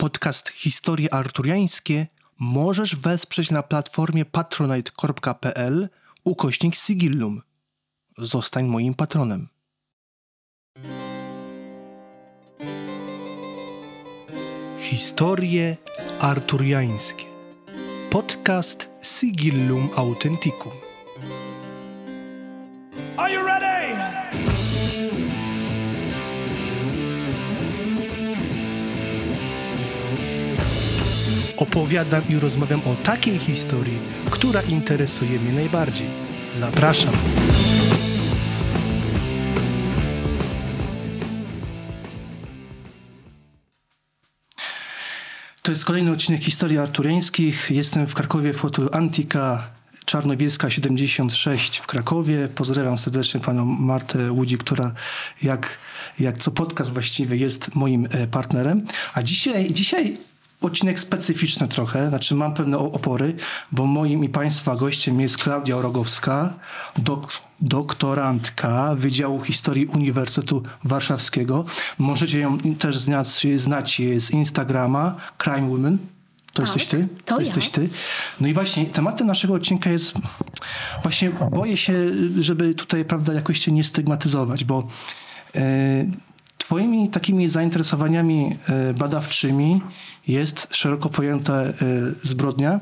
Podcast Historie Arturiańskie możesz wesprzeć na platformie patronite.pl ukośnik sigillum. Zostań moim patronem. Historie Arturiańskie. Podcast Sigillum Authenticum. Opowiadam i rozmawiam o takiej historii, która interesuje mnie najbardziej. Zapraszam. To jest kolejny odcinek historii arturiańskich. Jestem w Krakowie w hotelu Antika Czarnowielska 76 w Krakowie. Pozdrawiam serdecznie panią Martę Łudzi, która jak, jak co podcast właściwie jest moim e, partnerem. A dzisiaj, dzisiaj odcinek specyficzny trochę, znaczy mam pewne opory, bo moim i państwa gościem jest Klaudia Rogowska, dok, doktorantka Wydziału Historii Uniwersytetu Warszawskiego. Możecie ją też znać, znać z Instagrama Crime Women. To Tak, jesteś ty? to ja. jesteś ty. No i właśnie tematem naszego odcinka jest właśnie boję się, żeby tutaj prawda jakoś cię nie stygmatyzować, bo e, twoimi takimi zainteresowaniami e, badawczymi jest szeroko pojęta e, zbrodnia,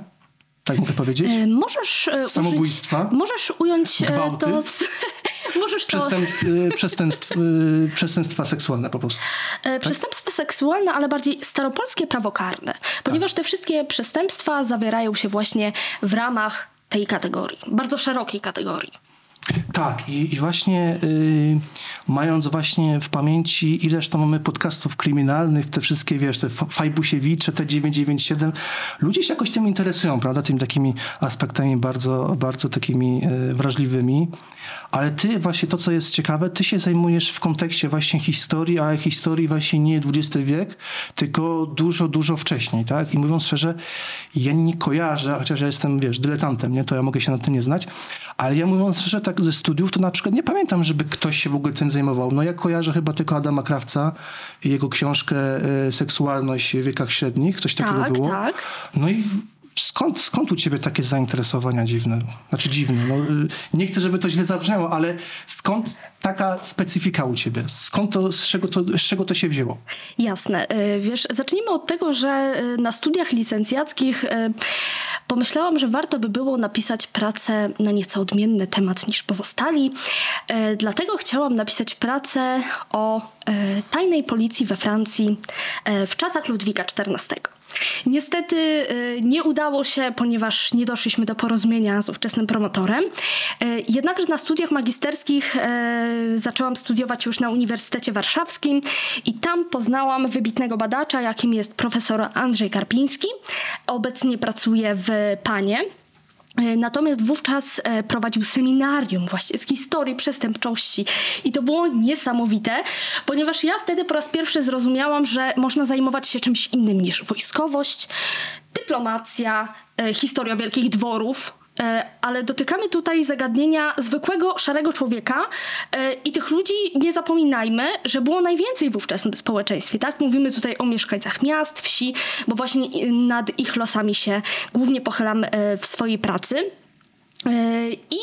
tak mogę powiedzieć? E, Możesz Samobójstwa? Użyć, możesz ująć Gwałty? to w, możesz to Przestępstw, e, przestępstw, przestępstwa seksualne po prostu. e, przestępstwa seksualne, ale bardziej staropolskie prawo karne, ponieważ te wszystkie przestępstwa zawierają się właśnie w ramach tej kategorii, bardzo szerokiej kategorii. Tak, i, i właśnie y, mając właśnie w pamięci, ileż tam mamy podcastów kryminalnych, te wszystkie, wiesz, te Fajbusiewicze, te 997, ludzie się jakoś tym interesują, prawda, tymi takimi aspektami bardzo, bardzo takimi y, wrażliwymi. Ale ty właśnie to, co jest ciekawe, ty się zajmujesz w kontekście właśnie historii, ale historii właśnie nie XX wiek, tylko dużo, dużo wcześniej, tak? I mówiąc szczerze, ja nie kojarzę, chociaż ja jestem, wiesz, dyletantem, nie? To ja mogę się nad tym nie znać, ale ja mówiąc szczerze, tak ze studiów, to na przykład nie pamiętam, żeby ktoś się w ogóle tym zajmował. No ja kojarzę chyba tylko Adama Krawca i jego książkę e, Seksualność w wiekach średnich, coś takiego Tak, było. tak. No i skąd, skąd u ciebie takie zainteresowania dziwne? Znaczy dziwne, no, y, nie chcę, żeby to źle zabrzmiało, ale skąd taka specyfika u ciebie? Skąd to, z czego to, z czego to się wzięło? Jasne. E, Wiesz, zacznijmy od tego, że e, na studiach licencjackich pomyślałam, że warto by było napisać pracę na nieco odmienny temat niż pozostali. Dlatego chciałam napisać pracę o tajnej policji we Francji w czasach Ludwika XIV. Niestety e, nie udało się, ponieważ nie doszliśmy do porozumienia z ówczesnym promotorem. E, Jednakże na studiach magisterskich e, zaczęłam studiować już na Uniwersytecie Warszawskim i tam poznałam wybitnego badacza, jakim jest profesor Andrzej Karpiński. Obecnie pracuje w Panie. E, Natomiast wówczas e, prowadził seminarium właśnie z historii przestępczości i to było niesamowite, ponieważ ja wtedy po raz pierwszy zrozumiałam, że można zajmować się czymś innym niż wojskowość, dyplomacja, e, historia wielkich dworów. E, Ale dotykamy tutaj zagadnienia zwykłego, szarego człowieka e, i tych ludzi nie zapominajmy, że było najwięcej w ówczesnym społeczeństwie. Tak? Mówimy tutaj o mieszkańcach miast, wsi, bo właśnie e, nad ich losami się głównie pochylam e, w swojej pracy. E, I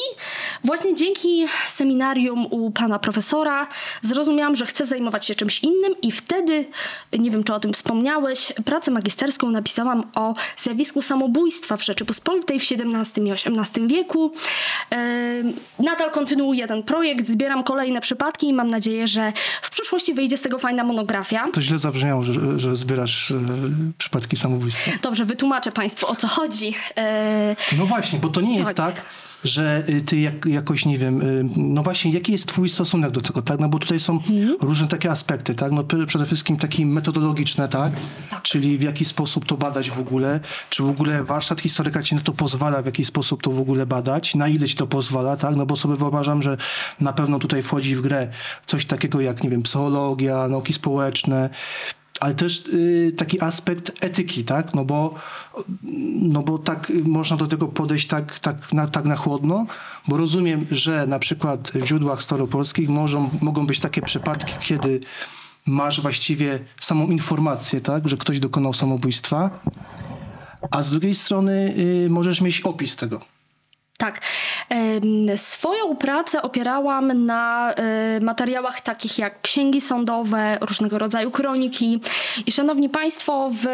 właśnie dzięki seminarium u pana profesora zrozumiałam, że chcę zajmować się czymś innym, i wtedy, nie wiem czy o tym wspomniałeś, pracę magisterską napisałam o zjawisku samobójstwa w Rzeczypospolitej w XVII i XVIII wieku. E, Nadal kontynuuję ten projekt, zbieram kolejne przypadki i mam nadzieję, że w przyszłości wyjdzie z tego fajna monografia. To źle zabrzmiało, że, że zbierasz e, przypadki samobójstwa. Dobrze, wytłumaczę Państwu o co chodzi. No właśnie, bo to nie jest Tak. tak, że y, ty jak, jakoś, nie wiem, y, no właśnie, jaki jest twój stosunek do tego, tak? No bo tutaj są Mhm. różne takie aspekty, tak? No przede wszystkim takie metodologiczne, tak? Czyli w jaki sposób to badać w ogóle, czy w ogóle warsztat historyka ci na to pozwala, w jaki sposób to w ogóle badać, na ile ci to pozwala, tak? No bo sobie wyobrażam, że na pewno tutaj wchodzi w grę coś takiego jak, nie wiem, psychologia, nauki społeczne, ale też y, taki aspekt etyki, tak? No bo, no bo tak można do tego podejść tak, tak, na, tak na chłodno, bo rozumiem, że na przykład w źródłach staropolskich mogą, mogą być takie przypadki, kiedy masz właściwie samą informację, tak, że ktoś dokonał samobójstwa, a z drugiej strony y, możesz mieć opis tego. Tak. Swoją pracę opierałam na e, materiałach takich jak księgi sądowe, różnego rodzaju kroniki. I szanowni Państwo, w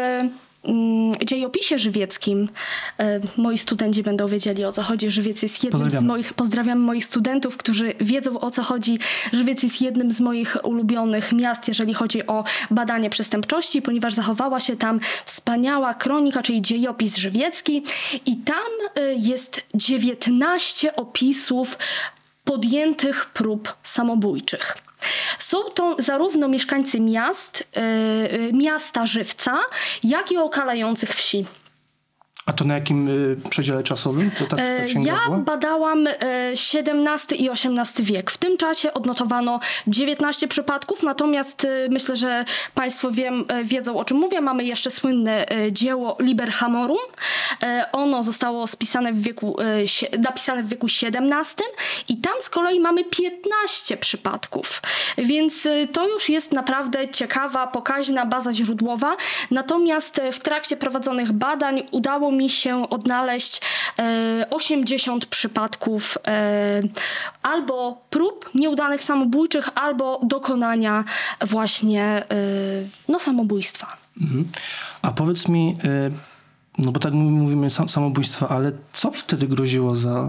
dziejopisie żywieckim e, moi studenci będą wiedzieli o co chodzi. Żywiec jest jednym z moich, pozdrawiam moich studentów, którzy wiedzą o co chodzi. Żywiec jest jednym z moich ulubionych miast, jeżeli chodzi o badanie przestępczości, ponieważ zachowała się tam wspaniała kronika, czyli dziejopis żywiecki i tam y, jest 19 opisów podjętych prób samobójczych. Są to zarówno mieszkańcy miast, y, y, miasta Żywca, jak i okalających wsi. A to na jakim y, przedziale czasowym? To tak, ta E, Ja badałam e, XVII i XVIII wiek. W tym czasie odnotowano 19 przypadków, natomiast e, myślę, że Państwo wiem, e, wiedzą o czym mówię. Mamy jeszcze słynne e, dzieło Liber Hamorum. E, Ono zostało spisane w wieku, e, napisane w wieku XVII i tam z kolei mamy 15 przypadków. Więc e, to już jest naprawdę ciekawa, pokaźna baza źródłowa. Natomiast e, w trakcie prowadzonych badań udało mi się odnaleźć e, 80 przypadków e, albo prób nieudanych samobójczych, albo dokonania właśnie e, no, samobójstwa. Mhm. A powiedz mi, no bo tak mówimy sam, samobójstwa, ale co wtedy groziło za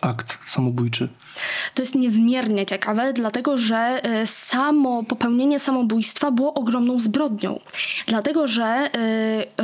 akt samobójczy? To jest niezmiernie ciekawe, dlatego że e, samo popełnienie samobójstwa było ogromną zbrodnią. Dlatego, że e,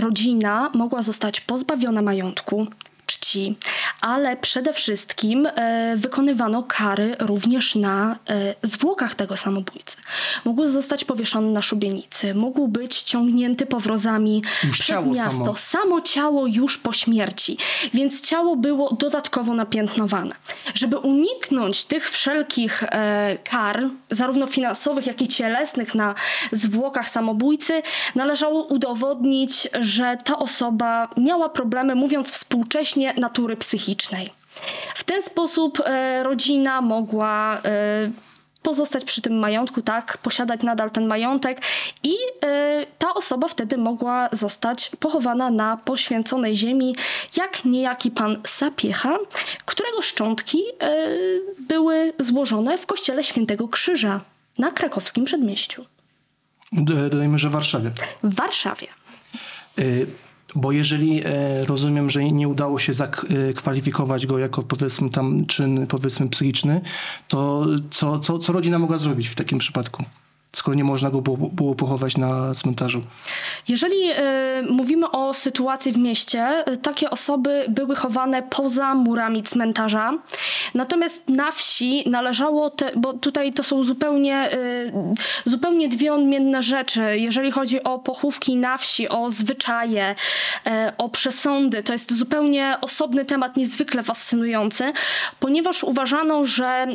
rodzina mogła zostać pozbawiona majątku, czci, ale przede wszystkim e, wykonywano kary również na e, zwłokach tego samobójcy. Mógł zostać powieszony na szubienicy, mógł być ciągnięty powrozami Już przez miasto. samo. samo ciało już po śmierci, więc ciało było dodatkowo napiętnowane. Żeby uniknąć tych wszelkich e, kar, zarówno finansowych, jak i cielesnych na zwłokach samobójcy, należało udowodnić, że ta osoba miała problemy, mówiąc współcześnie, natury psychicznej. W ten sposób e, rodzina mogła e, pozostać przy tym majątku, tak, posiadać nadal ten majątek i e, ta osoba wtedy mogła zostać pochowana na poświęconej ziemi, jak niejaki pan Sapiecha, którego szczątki e, były złożone w kościele Świętego Krzyża na krakowskim przedmieściu D- Dodajmy, że w Warszawie. w Warszawie. Y, Bo jeżeli e, rozumiem, że nie udało się zakwalifikować go jako powiedzmy tam czyn powiedzmy psychiczny, to co, co, co rodzina mogła zrobić w takim przypadku? Skoro nie można go było, było pochować na cmentarzu. Jeżeli y, mówimy o sytuacji w mieście, y, takie osoby były chowane poza murami cmentarza. Natomiast na wsi należało, te, bo tutaj to są zupełnie, y, zupełnie dwie odmienne rzeczy. Jeżeli chodzi o pochówki na wsi, o zwyczaje, y, o przesądy, to jest zupełnie osobny temat, niezwykle fascynujący, ponieważ uważano, że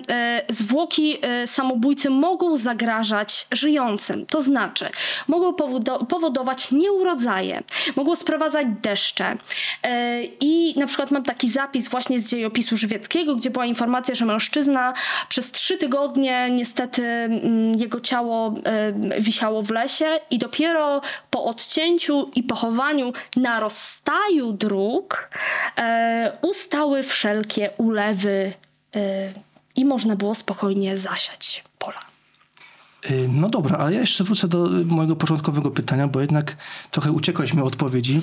zwłoki samobójcy mogą zagrażać żyjącym. To znaczy, mogą powodo- powodować nieurodzaje, mogą sprowadzać deszcze. E, I na przykład mam taki zapis właśnie z dziejopisu żywieckiego, gdzie była informacja, że mężczyzna przez trzy tygodnie niestety mm, jego ciało e, wisiało w lesie i dopiero po odcięciu i pochowaniu na rozstaju dróg e, ustały wszelkie ulewy i można było spokojnie zasiać No dobra, ale ja jeszcze wrócę do y, mojego początkowego pytania, bo jednak trochę uciekłeś mi od odpowiedzi.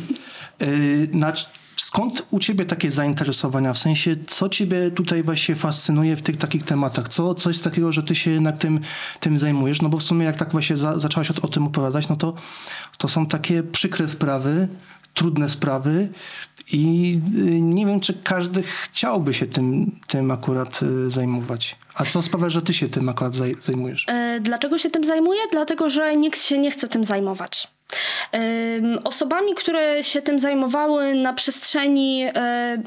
Y, skąd u ciebie takie zainteresowania? W sensie, co ciebie tutaj właśnie fascynuje w tych takich tematach? Co, coś takiego, że ty się jednak tym, tym zajmujesz? No bo w sumie jak tak właśnie za, zaczęłaś o, o tym opowiadać, no to, to są takie przykre sprawy, trudne sprawy i y, nie wiem, czy każdy chciałby się tym, tym akurat y, zajmować. A co sprawia, że ty się tym akurat zaj, zajmujesz? E, Dlaczego się tym zajmuję? Dlatego, że nikt się nie chce tym zajmować. Osobami, które się tym zajmowały na przestrzeni e,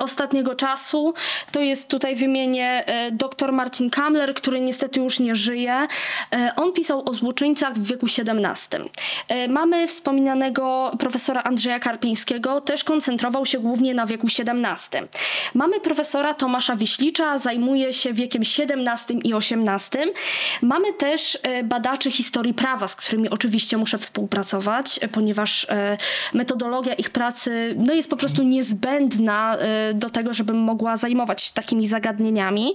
ostatniego czasu. To jest tutaj wymienię e, dr Marcin Kamler, który niestety już nie żyje. E, on pisał o złoczyńcach w wieku XVII. E, mamy wspominanego profesora Andrzeja Karpińskiego, też koncentrował się głównie na wieku XVII. Mamy profesora Tomasza Wiślicza, zajmuje się wiekiem XVII i XVIII. Mamy też badaczy historii prawa, z którymi oczywiście muszę współpracować, ponieważ metodologia ich pracy no, jest po prostu niezbędna do tego, żebym mogła zajmować się takimi zagadnieniami.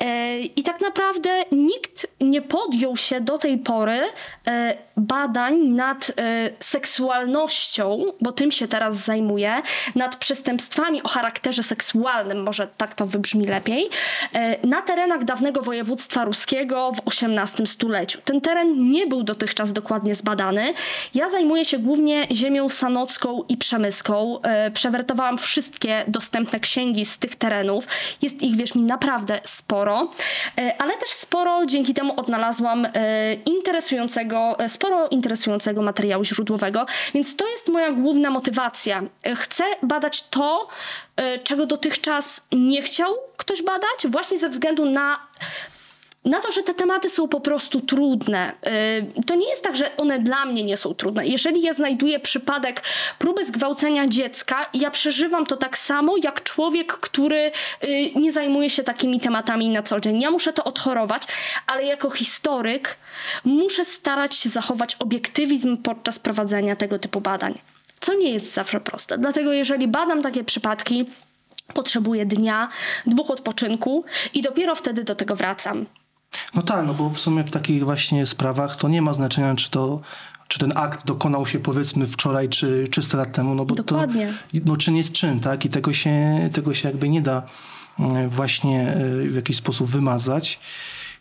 E, I tak naprawdę nikt nie podjął się do tej pory e, badań nad e, seksualnością, bo tym się teraz zajmuję, nad przestępstwami o charakterze seksualnym, może tak to wybrzmi lepiej, na terenach dawnego województwa ruskiego w XVIII stuleciu. Ten teren nie był dotychczas dokładnie zbadany. Ja zajmuję się głównie ziemią sanocką i przemyską. Przewertowałam wszystkie dostępne dostępne księgi z tych terenów. Jest ich, wierz mi, naprawdę sporo, e, ale też sporo dzięki temu odnalazłam e, interesującego, e, sporo interesującego materiału źródłowego, więc to jest moja główna motywacja. Chcę badać to, czego dotychczas nie chciał ktoś badać, właśnie ze względu na na to, że te tematy są po prostu trudne. Y, to nie jest tak, że one dla mnie nie są trudne. Jeżeli ja znajduję przypadek próby zgwałcenia dziecka, ja przeżywam to tak samo jak człowiek, który y, nie zajmuje się takimi tematami na co dzień. Ja muszę to odchorować, ale jako historyk muszę starać się zachować obiektywizm podczas prowadzenia tego typu badań. Co nie jest zawsze proste. Dlatego jeżeli badam takie przypadki, potrzebuję dnia, dwóch odpoczynku i dopiero wtedy do tego wracam. No tak, no bo w sumie w takich właśnie sprawach to nie ma znaczenia, czy to czy ten akt dokonał się powiedzmy wczoraj, czy 300 lat temu, no bo Dokładnie. to no, czyn jest czyn, tak? I tego się, tego się jakby nie da mm, właśnie e, w jakiś sposób wymazać.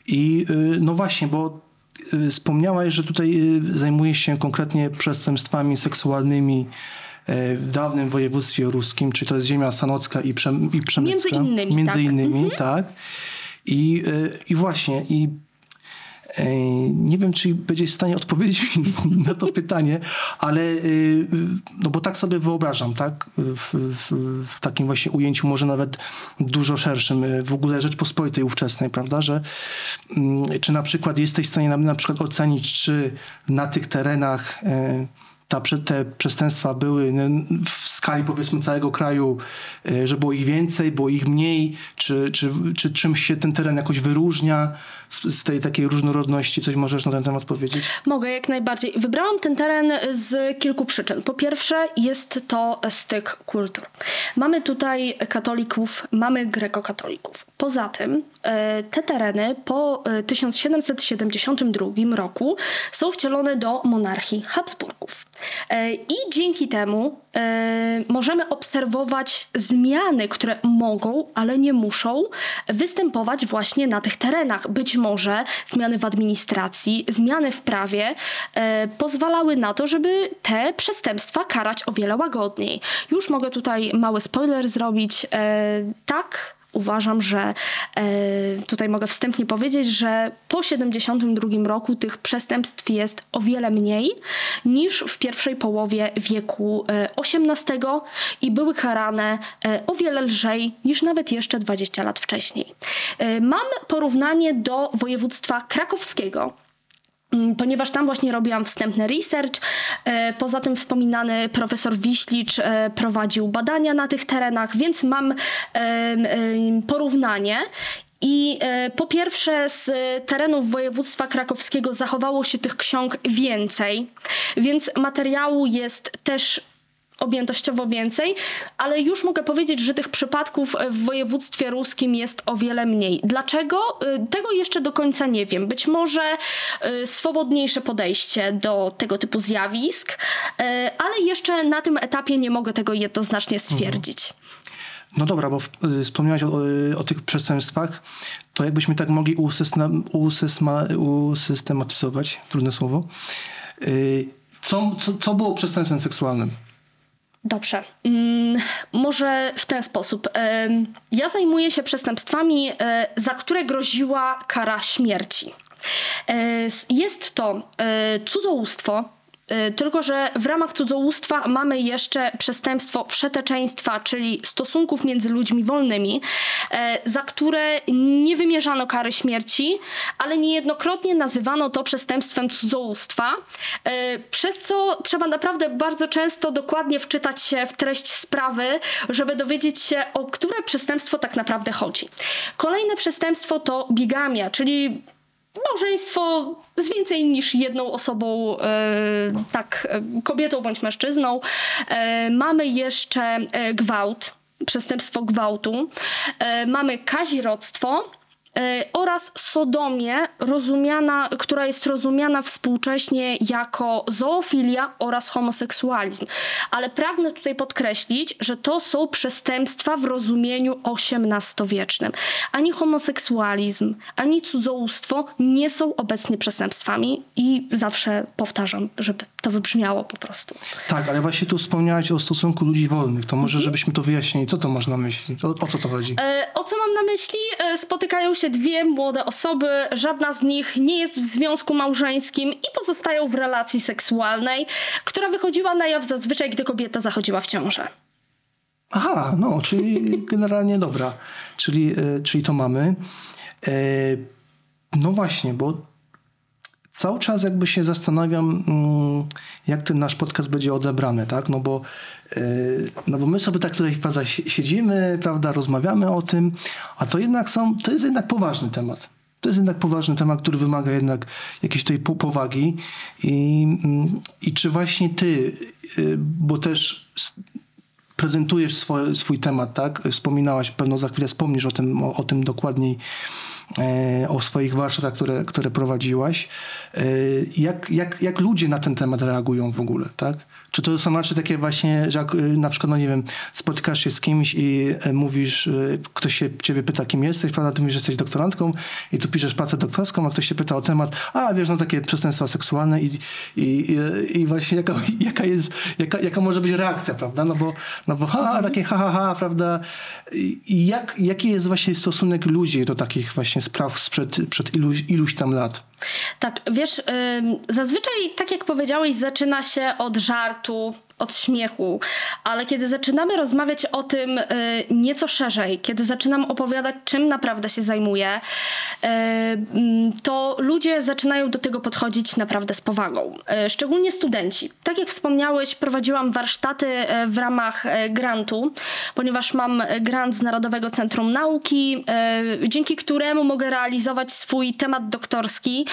I e, no właśnie, bo e, wspomniałaś, że tutaj zajmuje się konkretnie przestępstwami seksualnymi w dawnym województwie ruskim, czy to jest ziemia sanocka i, przem, i przemycka. Między innymi, Między tak. innymi, mhm. tak. I, y, i właśnie, i y, nie wiem, czy będziesz w stanie odpowiedzieć na to pytanie, ale y, no bo tak sobie wyobrażam, tak? W, w, w, takim właśnie ujęciu, może nawet dużo szerszym, w ogóle Rzeczpospolitej ówczesnej, prawda? Że mm, czy na przykład jesteś w stanie na, na przykład ocenić, czy na tych terenach ta, te przestępstwa były w skali powiedzmy całego kraju, e, że było ich więcej, było ich mniej, czy, czy, czy czymś się ten teren jakoś wyróżnia z, z tej takiej różnorodności? Coś możesz na ten temat powiedzieć? Mogę, jak najbardziej. Wybrałam ten teren z kilku przyczyn. Po pierwsze jest to styk kultur. Mamy tutaj katolików, mamy grekokatolików. Poza tym e, te tereny po 1772 e, roku są wcielone do monarchii Habsburgów. E, I dzięki temu możemy obserwować zmiany, które mogą, ale nie muszą występować właśnie na tych terenach. Być może zmiany w administracji, zmiany w prawie pozwalały na to, żeby te przestępstwa karać o wiele łagodniej. Już mogę tutaj mały spoiler zrobić. tak, uważam, że e, tutaj mogę wstępnie powiedzieć, że po 72 roku tych przestępstw jest o wiele mniej niż w pierwszej połowie wieku XVIII e, i były karane e, o wiele lżej niż nawet jeszcze 20 lat wcześniej. Mam porównanie do województwa krakowskiego, ponieważ tam właśnie robiłam wstępny research. E, poza tym wspominany profesor Wiślicz e, prowadził badania na tych terenach, więc mam porównanie. I e, po pierwsze, z terenów województwa krakowskiego zachowało się tych ksiąg więcej, więc materiału jest też objętościowo więcej, ale już mogę powiedzieć, że tych przypadków w województwie ruskim jest o wiele mniej. Dlaczego? Y, tego jeszcze do końca nie wiem. Być może y, swobodniejsze podejście do tego typu zjawisk, y, ale jeszcze na tym etapie nie mogę tego jednoznacznie stwierdzić. No dobra, bo wspomniałaś o, o, tych przestępstwach, to jakbyśmy tak mogli usystematyzować, trudne słowo, co, co, co było przestępstwem seksualnym? Dobrze. Mm, może w ten sposób. Ja zajmuję się przestępstwami, e, za które groziła kara śmierci. E, jest to e, cudzołóstwo, tylko, że w ramach cudzołóstwa mamy jeszcze przestępstwo wszeteczeństwa, czyli stosunków między ludźmi wolnymi, y, za które nie wymierzano kary śmierci, ale niejednokrotnie nazywano to przestępstwem cudzołóstwa, y, przez co trzeba naprawdę bardzo często dokładnie wczytać się w treść sprawy, żeby dowiedzieć się, o które przestępstwo tak naprawdę chodzi. Kolejne przestępstwo to bigamia, czyli małżeństwo z więcej niż jedną osobą, e, tak, e, kobietą bądź mężczyzną. E, mamy jeszcze gwałt, przestępstwo gwałtu. Mamy kazirodztwo oraz sodomię, rozumiana, która jest rozumiana współcześnie jako zoofilia oraz homoseksualizm. Ale pragnę tutaj podkreślić, że to są przestępstwa w rozumieniu XVIII-wiecznym. Ani homoseksualizm, ani cudzołóstwo nie są obecnie przestępstwami i zawsze powtarzam, żeby to wybrzmiało po prostu. Tak, ale właśnie tu wspomniałaś o stosunku ludzi wolnych. To może, żebyśmy to wyjaśnili. Co to masz na myśli? O, o co to chodzi? E, o co mam na myśli? E, spotykają się dwie młode osoby, żadna z nich nie jest w związku małżeńskim i pozostają w relacji seksualnej, która wychodziła na jaw zazwyczaj, gdy kobieta zachodziła w ciążę. Aha, no, czyli generalnie dobra. Czyli, e, czyli to mamy. E, no właśnie, bo cały czas jakby się zastanawiam, mm, jak ten nasz podcast będzie odebrany, tak? No bo, no bo my sobie tak tutaj prawda, siedzimy, prawda, rozmawiamy o tym, a to jednak są, to jest jednak poważny temat. To jest jednak poważny temat, który wymaga jednak jakiejś tej powagi. I, mm, i czy właśnie ty, yy, bo też prezentujesz swój, swój temat, tak? Wspominałaś, pewno za chwilę wspomnisz o tym, o, o tym dokładniej, e, o swoich warsztatach, które, które prowadziłaś. E, jak, jak, jak ludzie na ten temat reagują w ogóle, tak? Czy to są raczej takie właśnie, że jak, y, na przykład, no nie wiem, spotykasz się z kimś i e, mówisz, y, ktoś się ciebie pyta, kim jesteś, prawda, ty mówisz, że jesteś doktorantką i tu piszesz pracę doktorską, a ktoś się pyta o temat, a wiesz, no takie przestępstwa seksualne i, i, i właśnie jaka, jaka jest, jaka, jaka może być reakcja, prawda, no bo, no bo ha, takie ha, ha, ha, prawda, i jak, jaki jest właśnie stosunek ludzi do takich właśnie spraw sprzed, przed iluś, iluś tam lat? Tak, wiesz, zazwyczaj, tak jak powiedziałeś, zaczyna się od żartu, contrato od śmiechu, ale kiedy zaczynamy rozmawiać o tym y, nieco szerzej, kiedy zaczynam opowiadać, czym naprawdę się zajmuję, y, mm, to ludzie zaczynają do tego podchodzić naprawdę z powagą. Y, szczególnie studenci. Tak jak wspomniałeś, prowadziłam warsztaty w ramach grantu, ponieważ mam grant z Narodowego Centrum Nauki, dzięki któremu mogę realizować swój temat doktorski.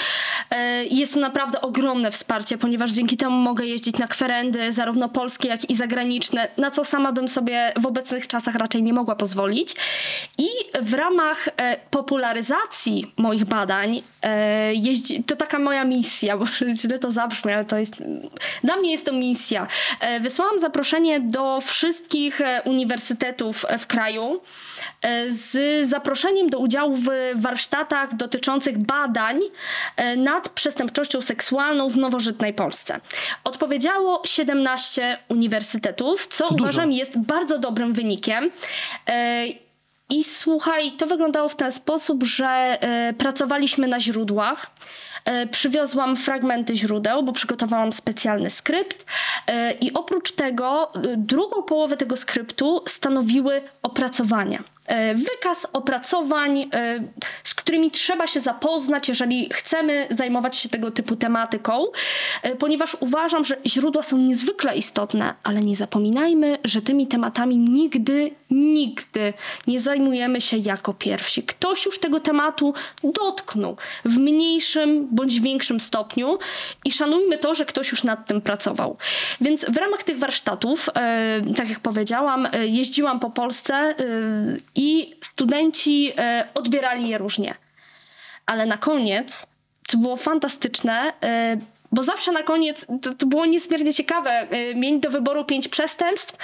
Jest to naprawdę ogromne wsparcie, ponieważ dzięki temu mogę jeździć na kwerendy zarówno polskie, jak i zagraniczne, na co sama bym sobie w obecnych czasach raczej nie mogła pozwolić. I w ramach e, popularyzacji moich badań, e, jeździ, to taka moja misja, bo źle to zabrzmi, ale to jest, dla mnie jest to misja. E, wysłałam zaproszenie do wszystkich e, uniwersytetów w kraju e, z zaproszeniem do udziału w warsztatach dotyczących badań e, nad przestępczością seksualną w nowożytnej Polsce. Odpowiedziało 17 uniwersytetów, co to uważam dużo. jest bardzo dobrym wynikiem. E, I słuchaj, to wyglądało w ten sposób, że e, pracowaliśmy na źródłach. E, przywiozłam fragmenty źródeł, bo przygotowałam specjalny skrypt. I oprócz tego, drugą połowę tego skryptu stanowiły opracowania. E, wykaz opracowań, e, z którymi trzeba się zapoznać, jeżeli chcemy zajmować się tego typu tematyką, e, ponieważ uważam, że źródła są niezwykle istotne, ale nie zapominajmy, że tymi tematami nigdy, nigdy nie zajmujemy się jako pierwsi. Ktoś już tego tematu dotknął w mniejszym bądź większym stopniu i szanujmy to, że ktoś już nad tym pracował. Więc w ramach tych warsztatów, tak jak powiedziałam, jeździłam po Polsce studenci e, odbierali je różnie. Ale na koniec, to było fantastyczne, e, bo zawsze na koniec to, to, było niezmiernie ciekawe. E, mieli do wyboru pięć przestępstw.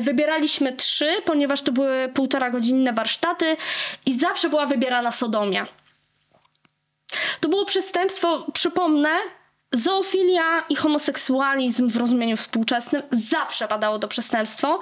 Wybieraliśmy trzy, ponieważ to były półtora godzinne warsztaty i zawsze była wybierana sodomia. To było przestępstwo, przypomnę, Zoofilia i homoseksualizm w rozumieniu współczesnym zawsze padało to przestępstwo.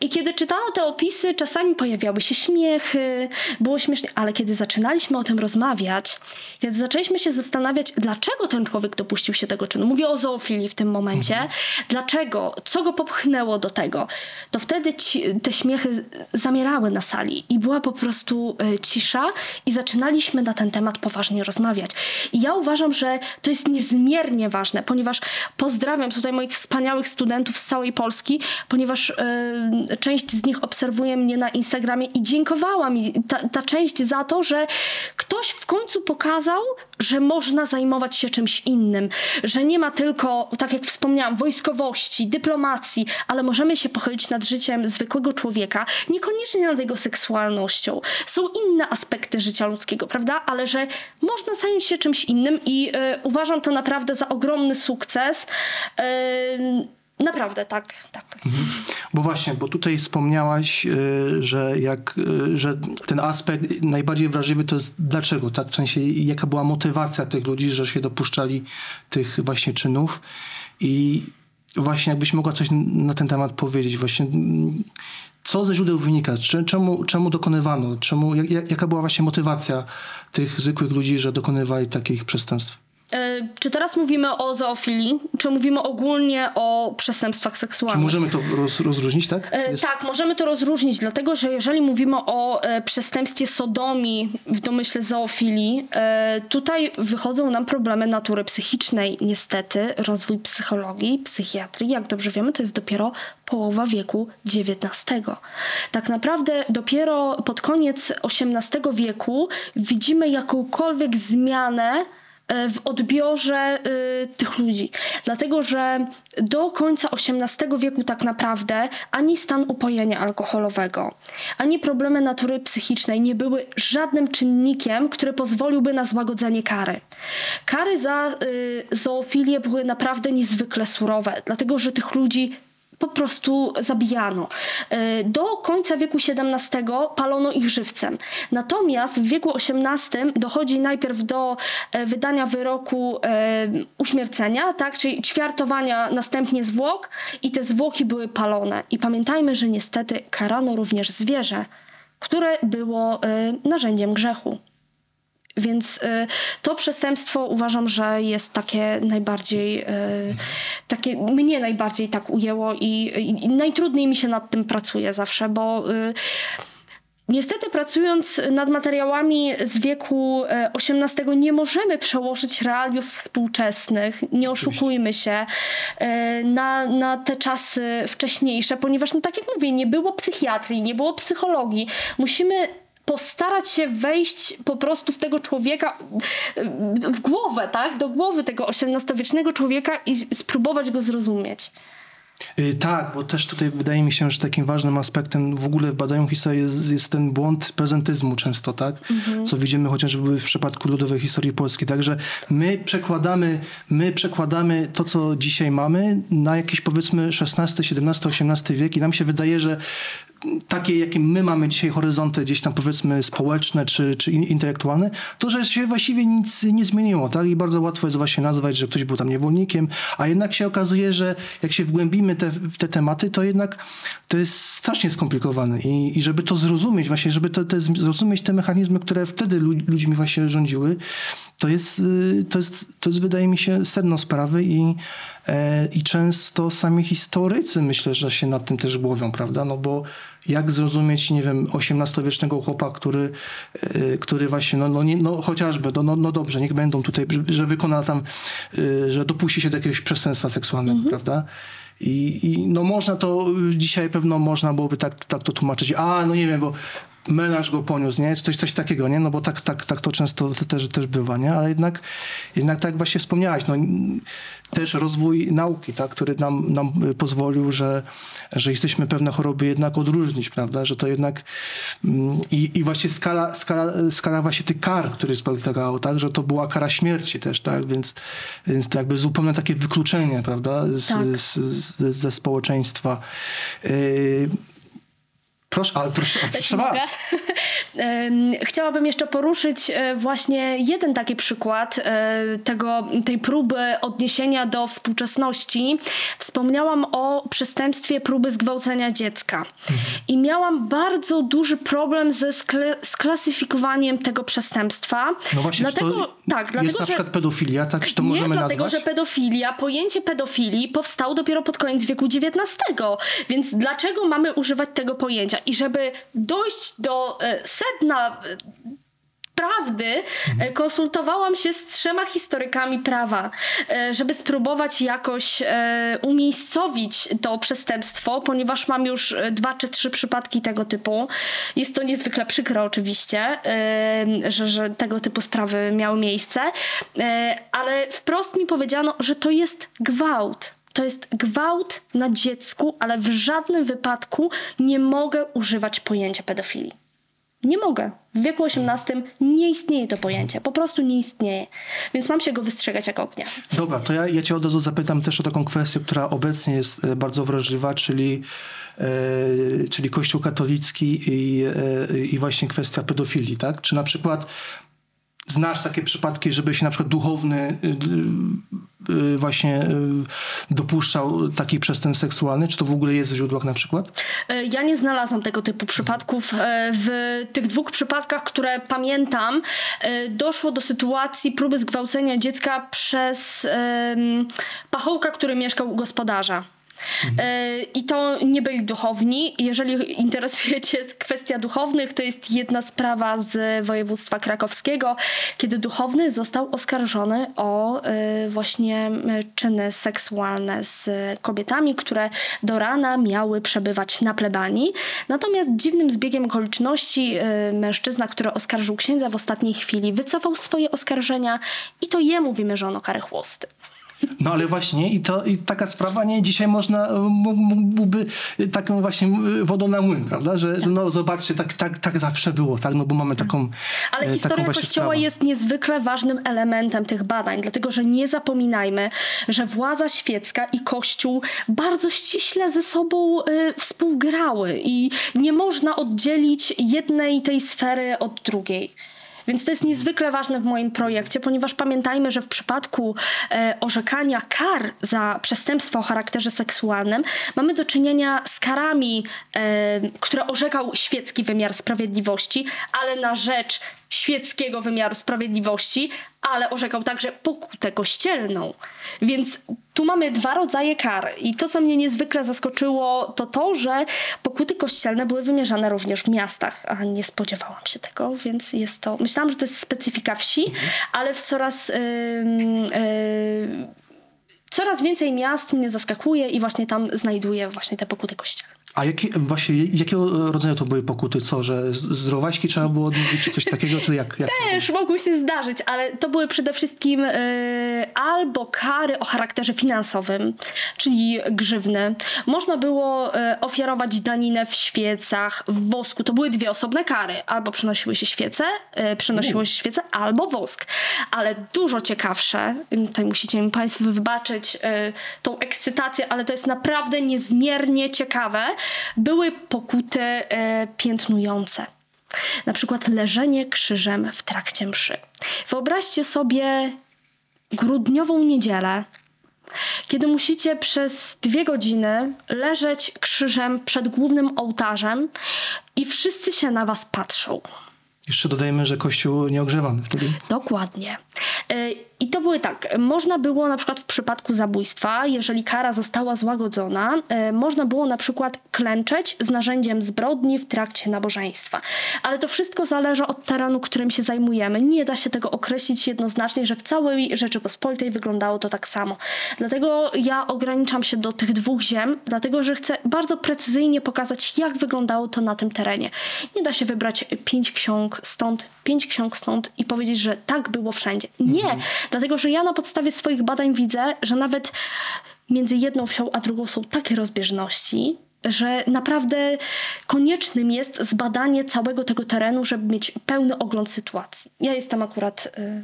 I kiedy czytano te opisy, czasami pojawiały się śmiechy, było śmiesznie, ale kiedy zaczynaliśmy o tym rozmawiać, kiedy zaczęliśmy się zastanawiać, dlaczego ten człowiek dopuścił się tego czynu, mówię o zoofilii w tym momencie, mhm. dlaczego, co go popchnęło do tego, to wtedy ci, te śmiechy zamierały na sali i była po prostu y, cisza i zaczynaliśmy na ten temat poważnie rozmawiać. I ja uważam, że to jest niezmiernie ważne, ponieważ pozdrawiam tutaj moich wspaniałych studentów z całej Polski, ponieważ y, część z nich obserwuje mnie na Instagramie i dziękowała mi ta, ta część za to, że ktoś w końcu pokazał, że można zajmować się czymś innym, że nie ma tylko, tak jak wspomniałam, wojskowości, dyplomacji, ale możemy się pochylić nad życiem zwykłego człowieka, niekoniecznie nad jego seksualnością. Są inne aspekty życia ludzkiego, prawda? Ale że można zająć się czymś innym i y, uważam to naprawdę za ogromny sukces. Naprawdę, tak, tak. Mhm. Bo właśnie, bo tutaj wspomniałaś, y, że, jak, y, że ten aspekt najbardziej wrażliwy to jest dlaczego, tak? W sensie, jaka była motywacja tych ludzi, że się dopuszczali tych właśnie czynów i właśnie jakbyś mogła coś na ten temat powiedzieć, właśnie co ze źródeł wynika, czemu, czemu dokonywano, czemu, jak, jaka była właśnie motywacja tych zwykłych ludzi, że dokonywali takich przestępstw? E, czy teraz mówimy o zoofilii, czy mówimy ogólnie o przestępstwach seksualnych? Czy możemy to roz, rozróżnić, tak? E, Jest... Tak, możemy to rozróżnić, dlatego że jeżeli mówimy o e, przestępstwie sodomii w domyśle zoofilii, tutaj wychodzą nam problemy natury psychicznej. Niestety rozwój psychologii, psychiatrii, jak dobrze wiemy, to jest dopiero połowa wieku XIX. Tak naprawdę dopiero pod koniec XVIII wieku widzimy jakąkolwiek zmianę w odbiorze y, tych ludzi. Dlatego, że do końca XVIII wieku tak naprawdę ani stan upojenia alkoholowego, ani problemy natury psychicznej nie były żadnym czynnikiem, który pozwoliłby na złagodzenie kary. Kary za y, zoofilię były naprawdę niezwykle surowe, dlatego że tych ludzi po prostu zabijano. E, do końca wieku XVII palono ich żywcem. Natomiast w wieku XVIII dochodzi najpierw do e, wydania wyroku e, uśmiercenia, tak, czyli ćwiartowania następnie zwłok i te zwłoki były palone. I pamiętajmy, że niestety karano również zwierzę, które było narzędziem grzechu. Więc y, to przestępstwo uważam, że jest takie najbardziej, y, takie mnie najbardziej tak ujęło i, i, najtrudniej mi się nad tym pracuje zawsze, bo y, Niestety, pracując nad materiałami z wieku XVIII, nie możemy przełożyć realiów współczesnych, nie oszukujmy się, na, na te czasy wcześniejsze, ponieważ, no, tak jak mówię, nie było psychiatrii, nie było psychologii. Musimy postarać się wejść po prostu w tego człowieka, w głowę, tak? Do głowy tego XVIII-wiecznego człowieka i spróbować go zrozumieć. Y, tak, bo też tutaj wydaje mi się, że takim ważnym aspektem w ogóle w badaniu historii jest, jest ten błąd prezentyzmu często, tak? Mhm. Co widzimy chociażby w przypadku ludowej historii polskiej. Także my przekładamy, my przekładamy to, co dzisiaj mamy na jakieś powiedzmy XVI, XVII, XVIII wiek i nam się wydaje, że takie, jakie my mamy dzisiaj horyzonty gdzieś tam powiedzmy społeczne czy, czy intelektualne, to że się właściwie nic nie zmieniło, tak? I bardzo łatwo jest właśnie nazwać, że ktoś był tam niewolnikiem, a jednak się okazuje, że jak się wgłębimy te, w te tematy, to jednak to jest strasznie skomplikowane i, i żeby to zrozumieć, właśnie, żeby to, to zrozumieć te mechanizmy, które wtedy ludźmi właśnie rządziły, to jest, y, to jest, to jest wydaje mi się sedno sprawy i, e, i często sami historycy myślę, że się nad tym też głowią, prawda? No bo jak zrozumieć, nie wiem, XVIII-wiecznego chłopa, który, e, który właśnie, no, no, nie, no chociażby, no, no, no dobrze, niech będą tutaj, że wykona tam, e, że dopuści się do jakiegoś przestępstwa seksualnego, mhm. prawda? I, I, no można to, dzisiaj pewno można byłoby tak, tak to tłumaczyć, a no nie wiem, bo menaż go poniósł, nie? Coś, coś takiego, nie? No bo tak, tak, tak to często też, też bywa, nie? Ale jednak, jednak tak właśnie wspomniałaś, no też rozwój nauki, tak? który nam, nam pozwolił, że, że jesteśmy pewne choroby jednak odróżnić, prawda? Że to jednak mm, i, i właśnie skala, skala, skala właśnie tych kar, które spotkało, tak? Że to była kara śmierci też, tak? Więc, więc to jakby zupełnie takie wykluczenie, prawda? Z, tak. z, z, ze społeczeństwa. Yy, Proszę, ale proszę, proszę Mogę? Chciałabym jeszcze poruszyć e, właśnie jeden taki przykład e, tego, tej próby odniesienia do współczesności. Wspomniałam o przestępstwie próby zgwałcenia dziecka. I miałam bardzo duży problem ze skle- sklasyfikowaniem tego przestępstwa. No właśnie, dlatego, to tak, jest dlatego, na że przykład pedofilia, tak? Czy to nie możemy dlatego, nazwać? że pedofilia, pojęcie pedofilii powstało dopiero pod koniec wieku XIX. Więc dlaczego mamy używać tego pojęcia? I żeby dojść do e, sedna e, prawdy, e, konsultowałam się z trzema historykami prawa, żeby spróbować jakoś umiejscowić to przestępstwo, ponieważ mam już dwa czy trzy przypadki tego typu. Jest to niezwykle przykre oczywiście, że, że tego typu sprawy miały miejsce, ale wprost mi powiedziano, że to jest gwałt. To jest gwałt na dziecku, ale w żadnym wypadku nie mogę używać pojęcia pedofilii. Nie mogę. W wieku XVIII nie istnieje to pojęcie. Po prostu nie istnieje. Więc mam się go wystrzegać jak ognia. Dobra, to ja, ja cię od razu zapytam też o taką kwestię, która obecnie jest e, bardzo wrażliwa, czyli, e, czyli Kościół katolicki i, e, i właśnie kwestia pedofilii, tak? Czy na przykład znasz takie przypadki, żeby się na przykład duchowny y, y, właśnie y, dopuszczał taki przestępstw seksualny? Czy to w ogóle jest w źródłach na przykład? E, Ja nie znalazłam tego typu przypadków. E, W tych dwóch przypadkach, które pamiętam, e, doszło do sytuacji próby zgwałcenia dziecka przez pachołka, który mieszkał u gospodarza. E, I to nie byli duchowni. Jeżeli interesujecie kwestia duchownych, to jest jedna sprawa z województwa krakowskiego, kiedy duchowny został oskarżony o e, właśnie czyny seksualne z kobietami, które do rana miały przebywać na plebanii. Natomiast dziwnym zbiegiem okoliczności e, mężczyzna, który oskarżył księdza w ostatniej chwili, wycofał swoje oskarżenia i to jemu wymierzono karę chłosty. No ale właśnie i to i taka sprawa nie dzisiaj można e, mógł- mógłby taką właśnie wodą na młyn, prawda? Że że no zobaczcie, tak, tak, tak zawsze było, tak? No bo mamy taką Ale e, taką historia właśnie Kościoła sprawę. jest niezwykle ważnym elementem tych badań, dlatego że nie zapominajmy, że władza świecka i Kościół bardzo ściśle ze sobą y, współgrały i nie można oddzielić jednej tej sfery od drugiej. Więc to jest niezwykle ważne w moim projekcie, ponieważ pamiętajmy, że w przypadku e, orzekania kar za przestępstwa o charakterze seksualnym mamy do czynienia z karami, e, które orzekał świecki wymiar sprawiedliwości, ale na rzecz świeckiego wymiaru sprawiedliwości, ale orzekał także pokutę kościelną. Więc tu mamy dwa rodzaje kar. I to, co mnie niezwykle zaskoczyło, to to, że pokuty kościelne były wymierzane również w miastach, a nie spodziewałam się tego, więc jest to. Myślałam, że to jest specyfika wsi, ale w coraz. ym, yy, Coraz więcej miast mnie zaskakuje i właśnie tam znajduję właśnie te pokuty kościelne. A jakie, właśnie, jakiego rodzaju to były pokuty? Co, że z- trzeba było odmówić, czy coś takiego, czy jak? jak? Też mogły się zdarzyć, ale to były przede wszystkim y, albo kary o charakterze finansowym, czyli grzywny. Można było y, ofiarować daninę w świecach, w wosku. To były dwie osobne kary. Albo przynosiły się świece, y, przynosiło się świece, albo wosk. Ale dużo ciekawsze, y, tutaj musicie mi Państwo wybaczyć y, tą ekscytację, ale to jest naprawdę niezmiernie ciekawe, były pokuty y, piętnujące. Na przykład leżenie krzyżem w trakcie mszy. Wyobraźcie sobie grudniową niedzielę, kiedy musicie przez dwie godziny leżeć krzyżem przed głównym ołtarzem i wszyscy się na was patrzą. Jeszcze dodajmy, że kościół nieogrzewany wtedy. Dokładnie. Y, I to były tak, można było na przykład w przypadku zabójstwa, jeżeli kara została złagodzona, y, można było na przykład klęczeć z narzędziem zbrodni w trakcie nabożeństwa. Ale to wszystko zależy od terenu, którym się zajmujemy. Nie da się tego określić jednoznacznie, że w całej Rzeczypospolitej wyglądało to tak samo. Dlatego ja ograniczam się do tych dwóch ziem, dlatego że chcę bardzo precyzyjnie pokazać, jak wyglądało to na tym terenie. Nie da się wybrać pięć ksiąg stąd, pięć ksiąg stąd i powiedzieć, że tak było wszędzie. Nie, dlatego że ja na podstawie swoich badań widzę, że nawet między jedną wsią a drugą są takie rozbieżności, że naprawdę koniecznym jest zbadanie całego tego terenu, żeby mieć pełny ogląd sytuacji. Ja jestem akurat y,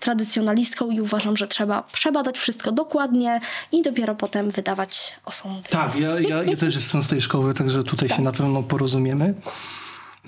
tradycjonalistką i uważam, że trzeba przebadać wszystko dokładnie i dopiero potem wydawać osądy. Tak, ja, ja, ja też jestem z tej szkoły, także tutaj Tak. się na pewno porozumiemy.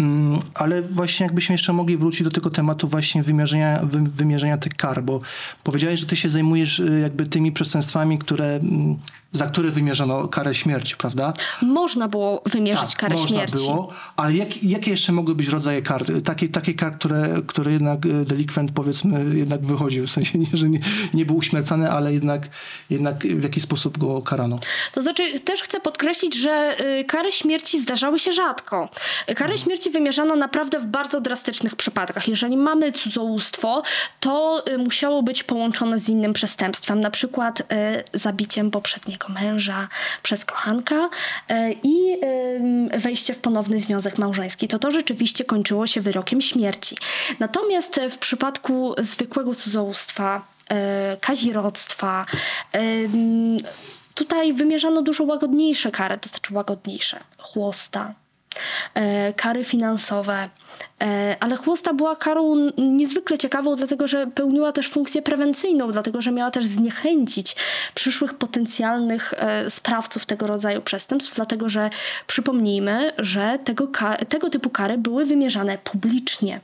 Mm, Ale właśnie jakbyśmy jeszcze mogli wrócić do tego tematu właśnie wymierzenia, wy, wymierzenia tych kar, bo powiedziałeś, że ty się zajmujesz y, jakby tymi przestępstwami, które, mm, za które wymierzono karę śmierci, prawda? Można było wymierzyć karę Tak, można śmierci. było, ale jak, jakie jeszcze mogły być rodzaje kar? Takie, takie kar, które, które jednak y, delikwent powiedzmy jednak wychodził, w sensie nie, że nie, nie był uśmiercany, ale jednak, jednak w jakiś sposób go karano. To znaczy, też chcę podkreślić, że y, kary śmierci zdarzały się rzadko. Kary śmierci wymierzano naprawdę w bardzo drastycznych przypadkach. Jeżeli mamy cudzołóstwo, to y, musiało być połączone z innym przestępstwem, na przykład y, zabiciem poprzedniego męża przez kochanka y, i wejście w ponowny związek małżeński. To to rzeczywiście kończyło się wyrokiem śmierci. Natomiast y, w przypadku zwykłego cudzołóstwa, y, kazirodztwa, Tutaj wymierzano dużo łagodniejsze kary, to znaczy łagodniejsze. Chłosta, e, kary finansowe. E, ale chłosta była karą niezwykle ciekawą, dlatego że pełniła też funkcję prewencyjną, dlatego że miała też zniechęcić przyszłych potencjalnych e, sprawców tego rodzaju przestępstw, dlatego że przypomnijmy, że tego, tego typu kary były wymierzane publicznie.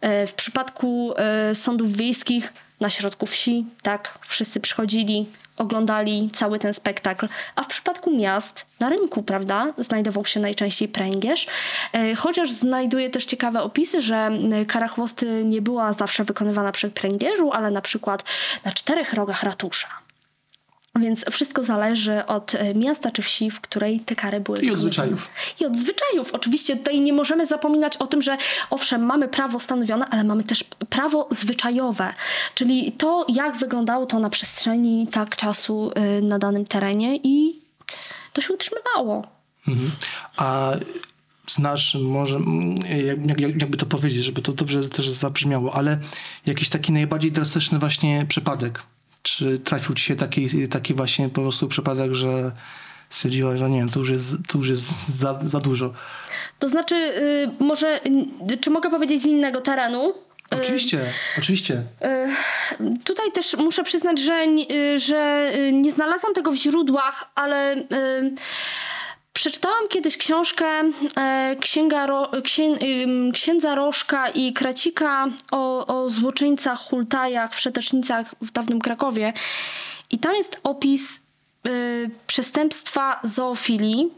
E, W przypadku e, sądów wiejskich na środku wsi, tak, wszyscy przychodzili, oglądali cały ten spektakl, a w przypadku miast na rynku, prawda, znajdował się najczęściej pręgierz, E, chociaż znajduje też ciekawe opisy, że m, kara chłosty nie była zawsze wykonywana przy pręgierzu, ale na przykład na czterech rogach ratusza. Więc wszystko zależy od e, miasta czy wsi, w której te kary były I od zwyczajów. I od zwyczajów. Oczywiście tutaj nie możemy zapominać o tym, że owszem, mamy prawo stanowione, ale mamy też prawo zwyczajowe, czyli to, jak wyglądało to na przestrzeni tak czasu y, na danym terenie i to się utrzymywało. Mhm. A znasz może, jak, jak, jakby to powiedzieć, żeby to dobrze też zabrzmiało, ale jakiś taki najbardziej drastyczny właśnie przypadek. Czy trafił ci się taki, taki właśnie po prostu przypadek, że stwierdziłaś, że nie wiem, to już jest, to już jest za, za dużo. To znaczy, y, może, y, czy mogę powiedzieć z innego terenu? Oczywiście, oczywiście. Y, Tutaj też muszę przyznać, że, nie- y, że y, nie znalazłam tego w źródłach, ale y, przeczytałam kiedyś książkę e, księga Ro, księ, księdza Rożka i Kracika o, o złoczyńcach, hultajach, wszetecznicach w dawnym Krakowie. I tam jest opis y, przestępstwa zoofilii,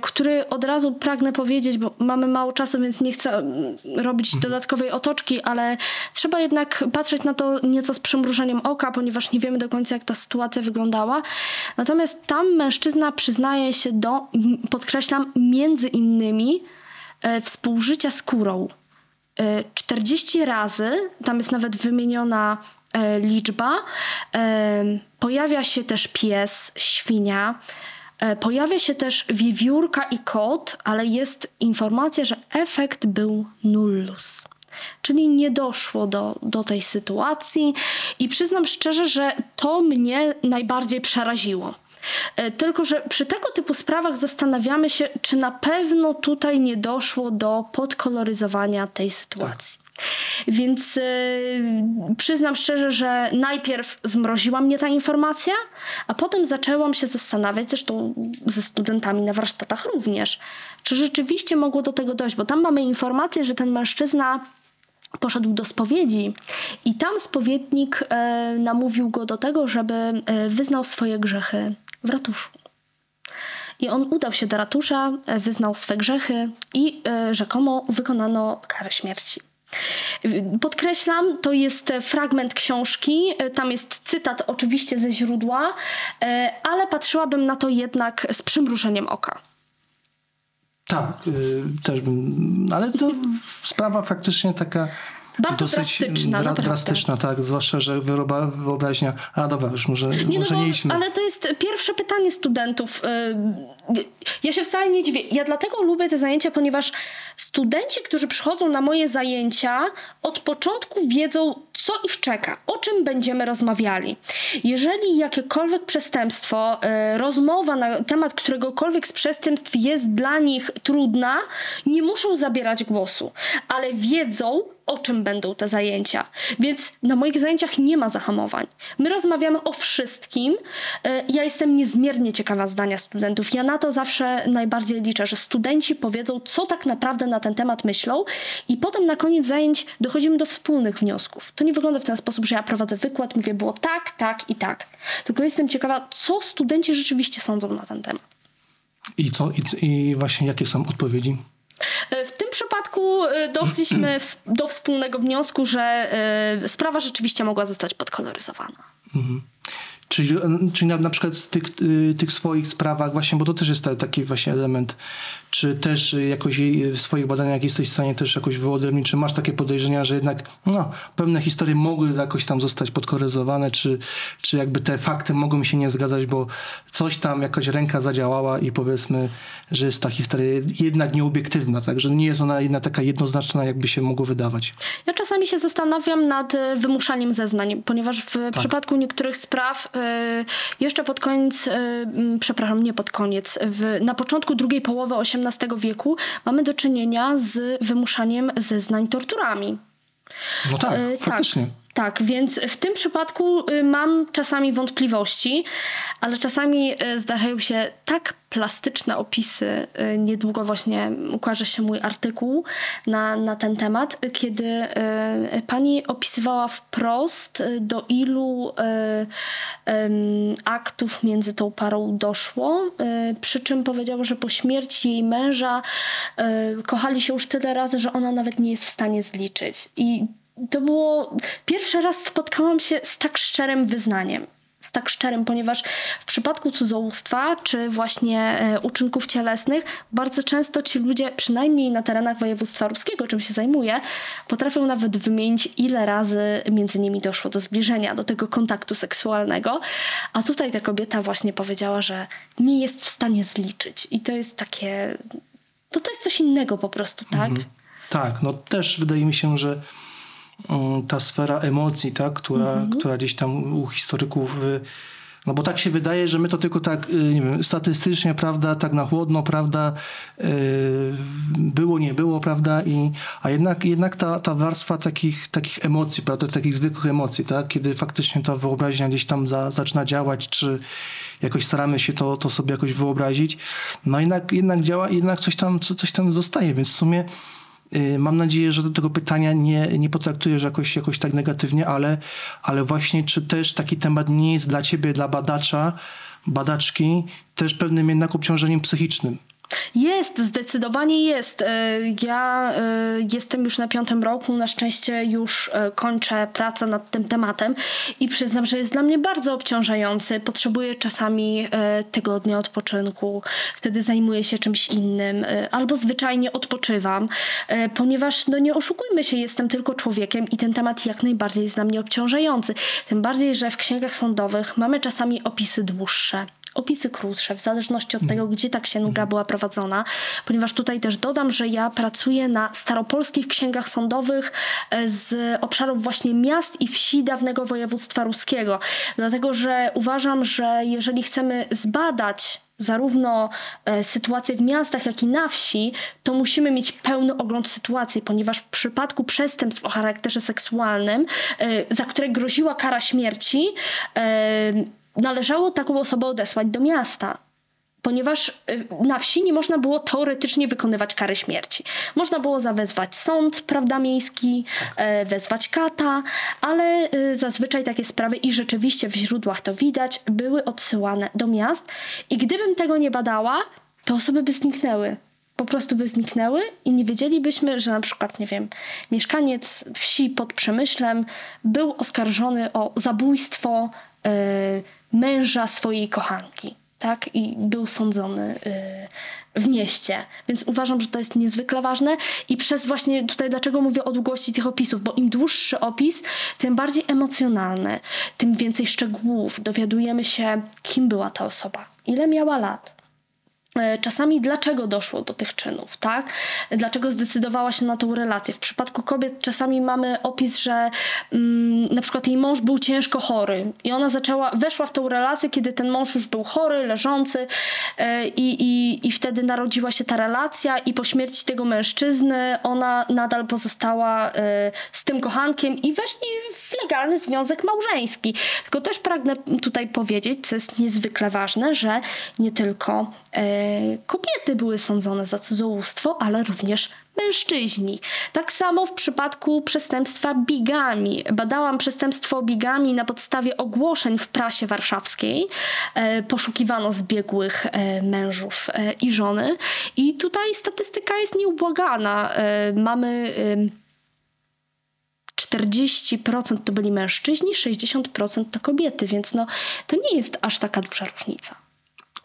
który od razu pragnę powiedzieć, bo mamy mało czasu, więc nie chcę mm, robić dodatkowej otoczki, ale trzeba jednak patrzeć na to nieco z przymrużeniem oka, ponieważ nie wiemy do końca, jak ta sytuacja wyglądała. Natomiast tam mężczyzna przyznaje się do, podkreślam, między innymi e, współżycia z kurą. E, 40 razy, tam jest nawet wymieniona e, liczba. E, pojawia się też pies, świnia. E, Pojawia się też wiewiórka i kot, ale jest informacja, że efekt był nullus. Czyli nie doszło do, do tej sytuacji i przyznam szczerze, że to mnie najbardziej przeraziło. E, Tylko, że przy tego typu sprawach zastanawiamy się, czy na pewno tutaj nie doszło do podkoloryzowania tej sytuacji. Więc e, przyznam szczerze, że najpierw zmroziła mnie ta informacja, a potem zaczęłam się zastanawiać, zresztą ze studentami na warsztatach również, czy rzeczywiście mogło do tego dojść, bo tam mamy informację, że ten mężczyzna poszedł do spowiedzi i tam spowiednik e, namówił go do tego, żeby e, wyznał swoje grzechy w ratuszu. I on udał się do ratusza, wyznał swe grzechy i e, rzekomo wykonano karę śmierci. Podkreślam, to jest e, fragment książki, e, tam jest cytat oczywiście ze źródła, e, ale patrzyłabym na to jednak z przymrużeniem oka. Tak, też bym, ale to sprawa faktycznie taka Bardzo drastyczna, dra- drastyczna, tak, zwłaszcza, że wyroba, wyobraźnia, a dobra, już może Nie, może no nie idźmy. ale to jest pierwsze pytanie studentów. Yy, Ja się wcale nie dziwię. Ja dlatego lubię te zajęcia, ponieważ studenci, którzy przychodzą na moje zajęcia, od początku wiedzą, co ich czeka, o czym będziemy rozmawiali. Jeżeli jakiekolwiek przestępstwo, yy, rozmowa na temat któregokolwiek z przestępstw jest dla nich trudna, nie muszą zabierać głosu, ale wiedzą, o czym będą te zajęcia. Więc na moich zajęciach nie ma zahamowań. My rozmawiamy o wszystkim. E, Ja jestem niezmiernie ciekawa zdania studentów. Ja na to zawsze najbardziej liczę, że studenci powiedzą, co tak naprawdę na ten temat myślą, i potem na koniec zajęć dochodzimy do wspólnych wniosków. To nie wygląda w ten sposób, że ja prowadzę wykład, mówię, było tak, tak i tak. Tylko jestem ciekawa, co studenci rzeczywiście sądzą na ten temat. I co? I, I właśnie jakie są odpowiedzi? E, W tym przypadku e, doszliśmy w- do wspólnego wniosku, że e, sprawa rzeczywiście mogła zostać podkoloryzowana. Czyli, czyli na, na przykład z tych, y, tych swoich sprawach właśnie, bo to też jest ta- taki właśnie element, czy też jakoś w swoich badaniach jesteś w stanie też jakoś wyodrębnić, czy masz takie podejrzenia, że jednak no, pewne historie mogły jakoś tam zostać podkoloryzowane, czy, czy jakby te fakty mogą się nie zgadzać, bo coś tam, jakaś ręka zadziałała i powiedzmy, że jest ta historia jednak nieobiektywna, także nie jest ona jedna taka jednoznaczna, jakby się mogło wydawać. Ja czasami się zastanawiam nad e, wymuszaniem zeznań, ponieważ w przypadku niektórych spraw e, jeszcze pod koniec, e, przepraszam, nie pod koniec, w, na początku drugiej połowy XVIII wieku mamy do czynienia z wymuszaniem zeznań torturami. No tak, E, faktycznie. Tak, tak, więc w tym przypadku y, mam czasami wątpliwości, ale czasami y, zdarzają się tak plastyczne opisy. y, Niedługo właśnie ukaże się mój artykuł na, na ten temat, kiedy pani opisywała wprost, do ilu aktów między tą parą doszło. Przy czym powiedziała, że po śmierci jej męża kochali się już tyle razy, że ona nawet nie jest w stanie zliczyć. I to było. Pierwszy raz spotkałam się z tak szczerym wyznaniem. Z tak szczerym, ponieważ w przypadku cudzołóstwa czy właśnie e, uczynków cielesnych, bardzo często ci ludzie, przynajmniej na terenach województwa ruskiego, czym się zajmuję, potrafią nawet wymienić, ile razy między nimi doszło do zbliżenia, do tego kontaktu seksualnego. A tutaj ta kobieta właśnie powiedziała, że nie jest w stanie zliczyć. I to jest takie. To, to jest coś innego po prostu, tak? Tak, no też wydaje mi się, że ta sfera emocji, tak, która, Mhm. która gdzieś tam u historyków, y, no bo tak się wydaje, że my to tylko tak, y, nie wiem, statystycznie, prawda, tak na chłodno, prawda, y, było, nie było, prawda, i, a jednak, jednak ta, ta warstwa takich, takich emocji, prawda, takich zwykłych emocji, tak, kiedy faktycznie ta wyobraźnia gdzieś tam za, zaczyna działać, czy jakoś staramy się to, to sobie jakoś wyobrazić, no jednak, jednak działa, jednak coś tam, co- coś tam zostaje, więc w sumie Mam nadzieję, że do tego pytania nie, nie potraktujesz jakoś, jakoś tak negatywnie, ale, ale właśnie czy też taki temat nie jest dla ciebie, dla badacza, badaczki, też pewnym jednak obciążeniem psychicznym. Jest, zdecydowanie jest. E, Ja e, jestem już na piątym roku, na szczęście już e, kończę pracę nad tym tematem i przyznam, że jest dla mnie bardzo obciążający. Potrzebuję czasami tygodnia odpoczynku, wtedy zajmuję się czymś innym albo zwyczajnie odpoczywam, ponieważ no nie oszukujmy się, jestem tylko człowiekiem i ten temat jak najbardziej jest dla mnie obciążający. Tym bardziej, że w księgach sądowych mamy czasami opisy dłuższe opisy krótsze, w zależności od tego, gdzie ta księga była prowadzona, ponieważ tutaj też dodam, że ja pracuję na staropolskich księgach sądowych e, z obszarów właśnie miast i wsi dawnego województwa ruskiego. Dlatego, że uważam, że jeżeli chcemy zbadać zarówno e, sytuację w miastach, jak i na wsi, to musimy mieć pełny ogląd sytuacji, ponieważ w przypadku przestępstw o charakterze seksualnym, e, za które groziła kara śmierci, e, należało taką osobę odesłać do miasta. Ponieważ y, na wsi nie można było teoretycznie wykonywać kary śmierci. Można było zawezwać sąd, prawda, miejski, e, wezwać kata, ale y, zazwyczaj takie sprawy, i rzeczywiście w źródłach to widać, były odsyłane do miast. I gdybym tego nie badała, to osoby by zniknęły. Po prostu by zniknęły i nie wiedzielibyśmy, że na przykład, nie wiem, mieszkaniec wsi pod Przemyślem był oskarżony o zabójstwo e, męża swojej kochanki. tak, i był sądzony y, w mieście. Więc uważam, że to jest niezwykle ważne i przez właśnie tutaj dlaczego mówię o długości tych opisów, bo im dłuższy opis, tym bardziej emocjonalny, tym więcej szczegółów, dowiadujemy się, kim była ta osoba, ile miała lat, czasami dlaczego doszło do tych czynów, tak? Dlaczego zdecydowała się na tą relację? W przypadku kobiet czasami mamy opis, że mm, na przykład jej mąż był ciężko chory i ona zaczęła, weszła w tą relację, kiedy ten mąż już był chory, leżący yy, i, i wtedy narodziła się ta relacja i po śmierci tego mężczyzny ona nadal pozostała yy, z tym kochankiem i weszli w legalny związek małżeński. Tylko też pragnę tutaj powiedzieć, co jest niezwykle ważne, że nie tylko E, kobiety były sądzone za cudzołóstwo, ale również mężczyźni. Tak samo w przypadku przestępstwa bigami. Badałam przestępstwo bigami na podstawie ogłoszeń w prasie warszawskiej. E, poszukiwano zbiegłych e, mężów i żony. I tutaj statystyka jest nieubłagana. Mamy 40% to byli mężczyźni, 60% to kobiety, więc no, to nie jest aż taka duża różnica.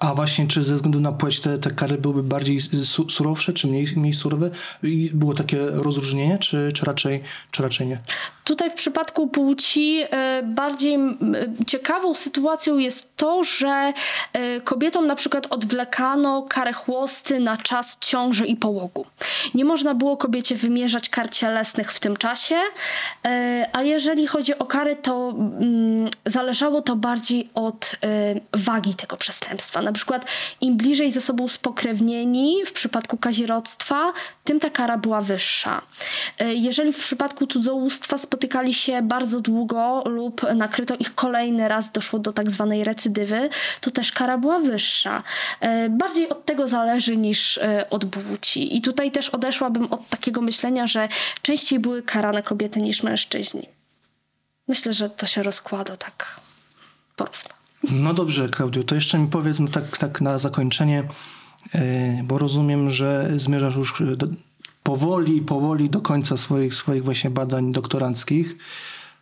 A właśnie, czy ze względu na płeć te, te kary byłyby bardziej surowsze, czy mniej, mniej surowe? I było takie rozróżnienie, czy, czy, raczej, czy raczej nie? Tutaj w przypadku płci e, bardziej ciekawą sytuacją jest to, że e, kobietom na przykład odwlekano karę chłosty na czas ciąży i połogu. Nie można było kobiecie wymierzać kar cielesnych w tym czasie, a jeżeli chodzi o kary, to mm, zależało to bardziej od wagi tego przestępstwa. Na przykład im bliżej ze sobą spokrewnieni w przypadku kazirodztwa, tym ta kara była wyższa. Jeżeli w przypadku cudzołóstwa spotykali się bardzo długo lub nakryto ich kolejny raz, doszło do tak zwanej recydywy, to też kara była wyższa. E, bardziej od tego zależy niż e, od płci. I tutaj też odeszłabym od takiego myślenia, że częściej były karane kobiety niż mężczyźni. Myślę, że to się rozkłada tak porówno. No dobrze, Klaudio, to jeszcze mi powiedz no tak, tak na zakończenie, e, bo rozumiem, że zmierzasz już do, powoli, powoli do końca swoich, swoich właśnie badań doktoranckich.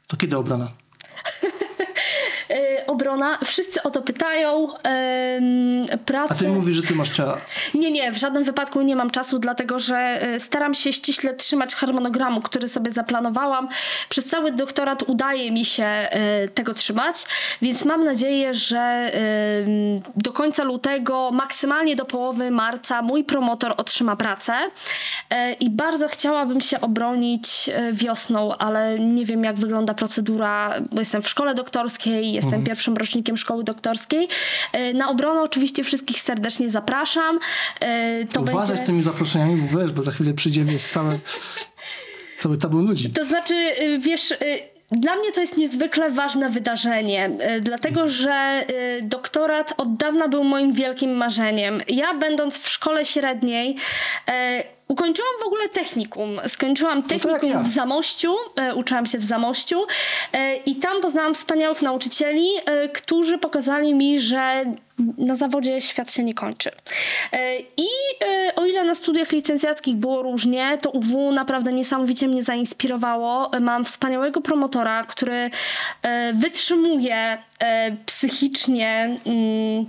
To kiedy obrona? Obrona. Wszyscy o to pytają. Pracę... A ty mówisz, że ty masz czas. Nie, nie, w żadnym wypadku nie mam czasu, dlatego że y, staram się ściśle trzymać harmonogramu, który sobie zaplanowałam. Przez cały doktorat udaje mi się y, tego trzymać, więc mam nadzieję, że do końca lutego, maksymalnie do połowy marca, mój promotor otrzyma pracę. I bardzo chciałabym się obronić wiosną, ale nie wiem, jak wygląda procedura, bo jestem w szkole doktorskiej jestem mhm. Pierwszym rocznikiem szkoły doktorskiej. E, na obronę oczywiście wszystkich serdecznie zapraszam. E, to Uważaj będzie... z tymi zaproszeniami, bo wiesz, bo za chwilę przyjdzie wiesz, całe, cały tabun ludzi. To znaczy, y, wiesz... Y, dla mnie to jest niezwykle ważne wydarzenie, y, dlatego że doktorat od dawna był moim wielkim marzeniem. Ja, będąc w szkole średniej, Ukończyłam w ogóle technikum. Skończyłam no technikum no ja. w Zamościu, e, uczyłam się w Zamościu e, i tam poznałam wspaniałych nauczycieli, e, którzy pokazali mi, że na zawodzie świat się nie kończy. E, I e, o ile na studiach licencjackich było różnie, to UW naprawdę niesamowicie mnie zainspirowało. Mam wspaniałego promotora, który e, wytrzymuje psychicznie. Mm,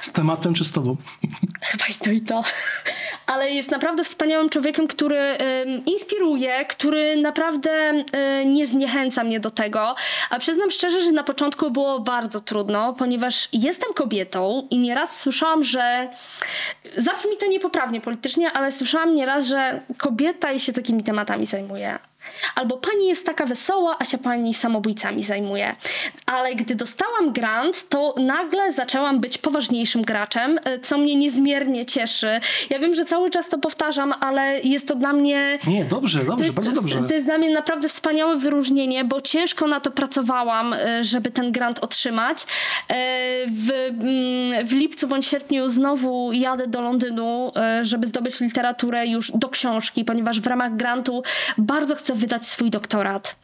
z tematem czy z tobą? Chyba i to i to. Ale jest naprawdę wspaniałym człowiekiem, który inspiruje, który naprawdę nie zniechęca mnie do tego. A przyznam szczerze, że na początku było bardzo trudno, ponieważ jestem kobietą, i nieraz słyszałam, że zabrzmi to niepoprawnie politycznie, ale słyszałam nieraz, że kobieta się takimi tematami zajmuje. Albo pani jest taka wesoła, a się pani samobójcami zajmuje. Ale gdy dostałam grant, to nagle zaczęłam być poważniejszym graczem, e, co mnie niezmiernie cieszy. Ja wiem, że cały czas to powtarzam, ale jest to dla mnie. Nie, dobrze, dobrze, jest, bardzo dobrze. To jest dla mnie naprawdę wspaniałe wyróżnienie, bo ciężko na to pracowałam, e, żeby ten grant otrzymać. E, w, mm, w lipcu bądź sierpniu znowu jadę do Londynu, żeby zdobyć literaturę już do książki, ponieważ w ramach grantu bardzo chcę chcę wydać swój doktorat.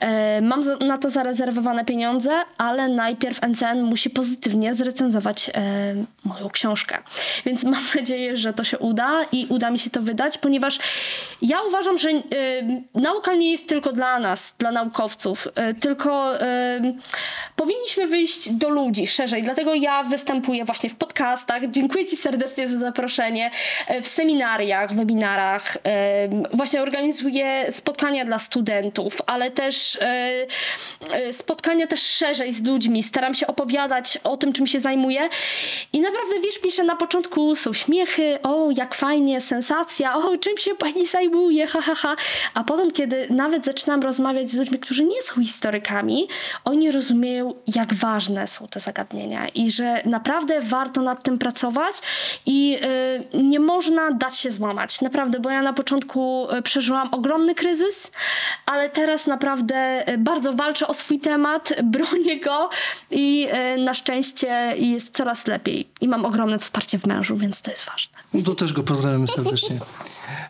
E, Mam na to zarezerwowane pieniądze, ale najpierw NCN musi pozytywnie zrecenzować e, moją książkę. Więc mam nadzieję, że to się uda i uda mi się to wydać, ponieważ ja uważam, że e, nauka nie jest tylko dla nas, dla naukowców, tylko powinniśmy wyjść do ludzi szerzej. Dlatego ja występuję właśnie w podcastach. Dziękuję Ci serdecznie za zaproszenie. W seminariach, webinarach. Właśnie organizuję spotkania dla studentów, ale też e, e, spotkania też szerzej z ludźmi. Staram się opowiadać o tym, czym się zajmuję. I naprawdę, wiesz, piszę na początku są śmiechy, o jak fajnie, sensacja, o czym się pani zajmuje, ha, ha, ha. A potem, kiedy nawet zaczynam rozmawiać z ludźmi, którzy nie są historykami, oni rozumieją, jak ważne są te zagadnienia i że naprawdę warto nad tym pracować i y, nie można dać się złamać. Naprawdę, bo ja na początku przeżyłam ogromny kryzys, ale teraz naprawdę y, bardzo walczę o swój temat, bronię go i y, na szczęście jest coraz lepiej. I mam ogromne wsparcie w mężu, więc to jest ważne. No to też go pozdrawiamy serdecznie.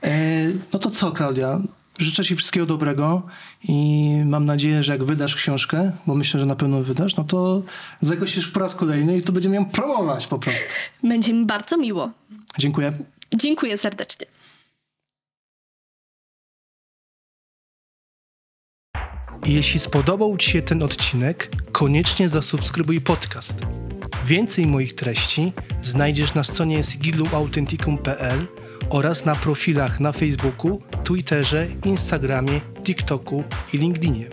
E, no to co, Klaudia? Życzę Ci wszystkiego dobrego i mam nadzieję, że jak wydasz książkę, bo myślę, że na pewno wydasz, no to zagłosisz po raz kolejny i to będziemy ją promować po prostu. Będzie mi bardzo miło. Dziękuję. Dziękuję serdecznie. Jeśli spodobał Ci się ten odcinek, koniecznie zasubskrybuj podcast. Więcej moich treści znajdziesz na stronie sigillumautenticum.pl oraz na profilach na Facebooku, Twitterze, Instagramie, TikToku i LinkedInie.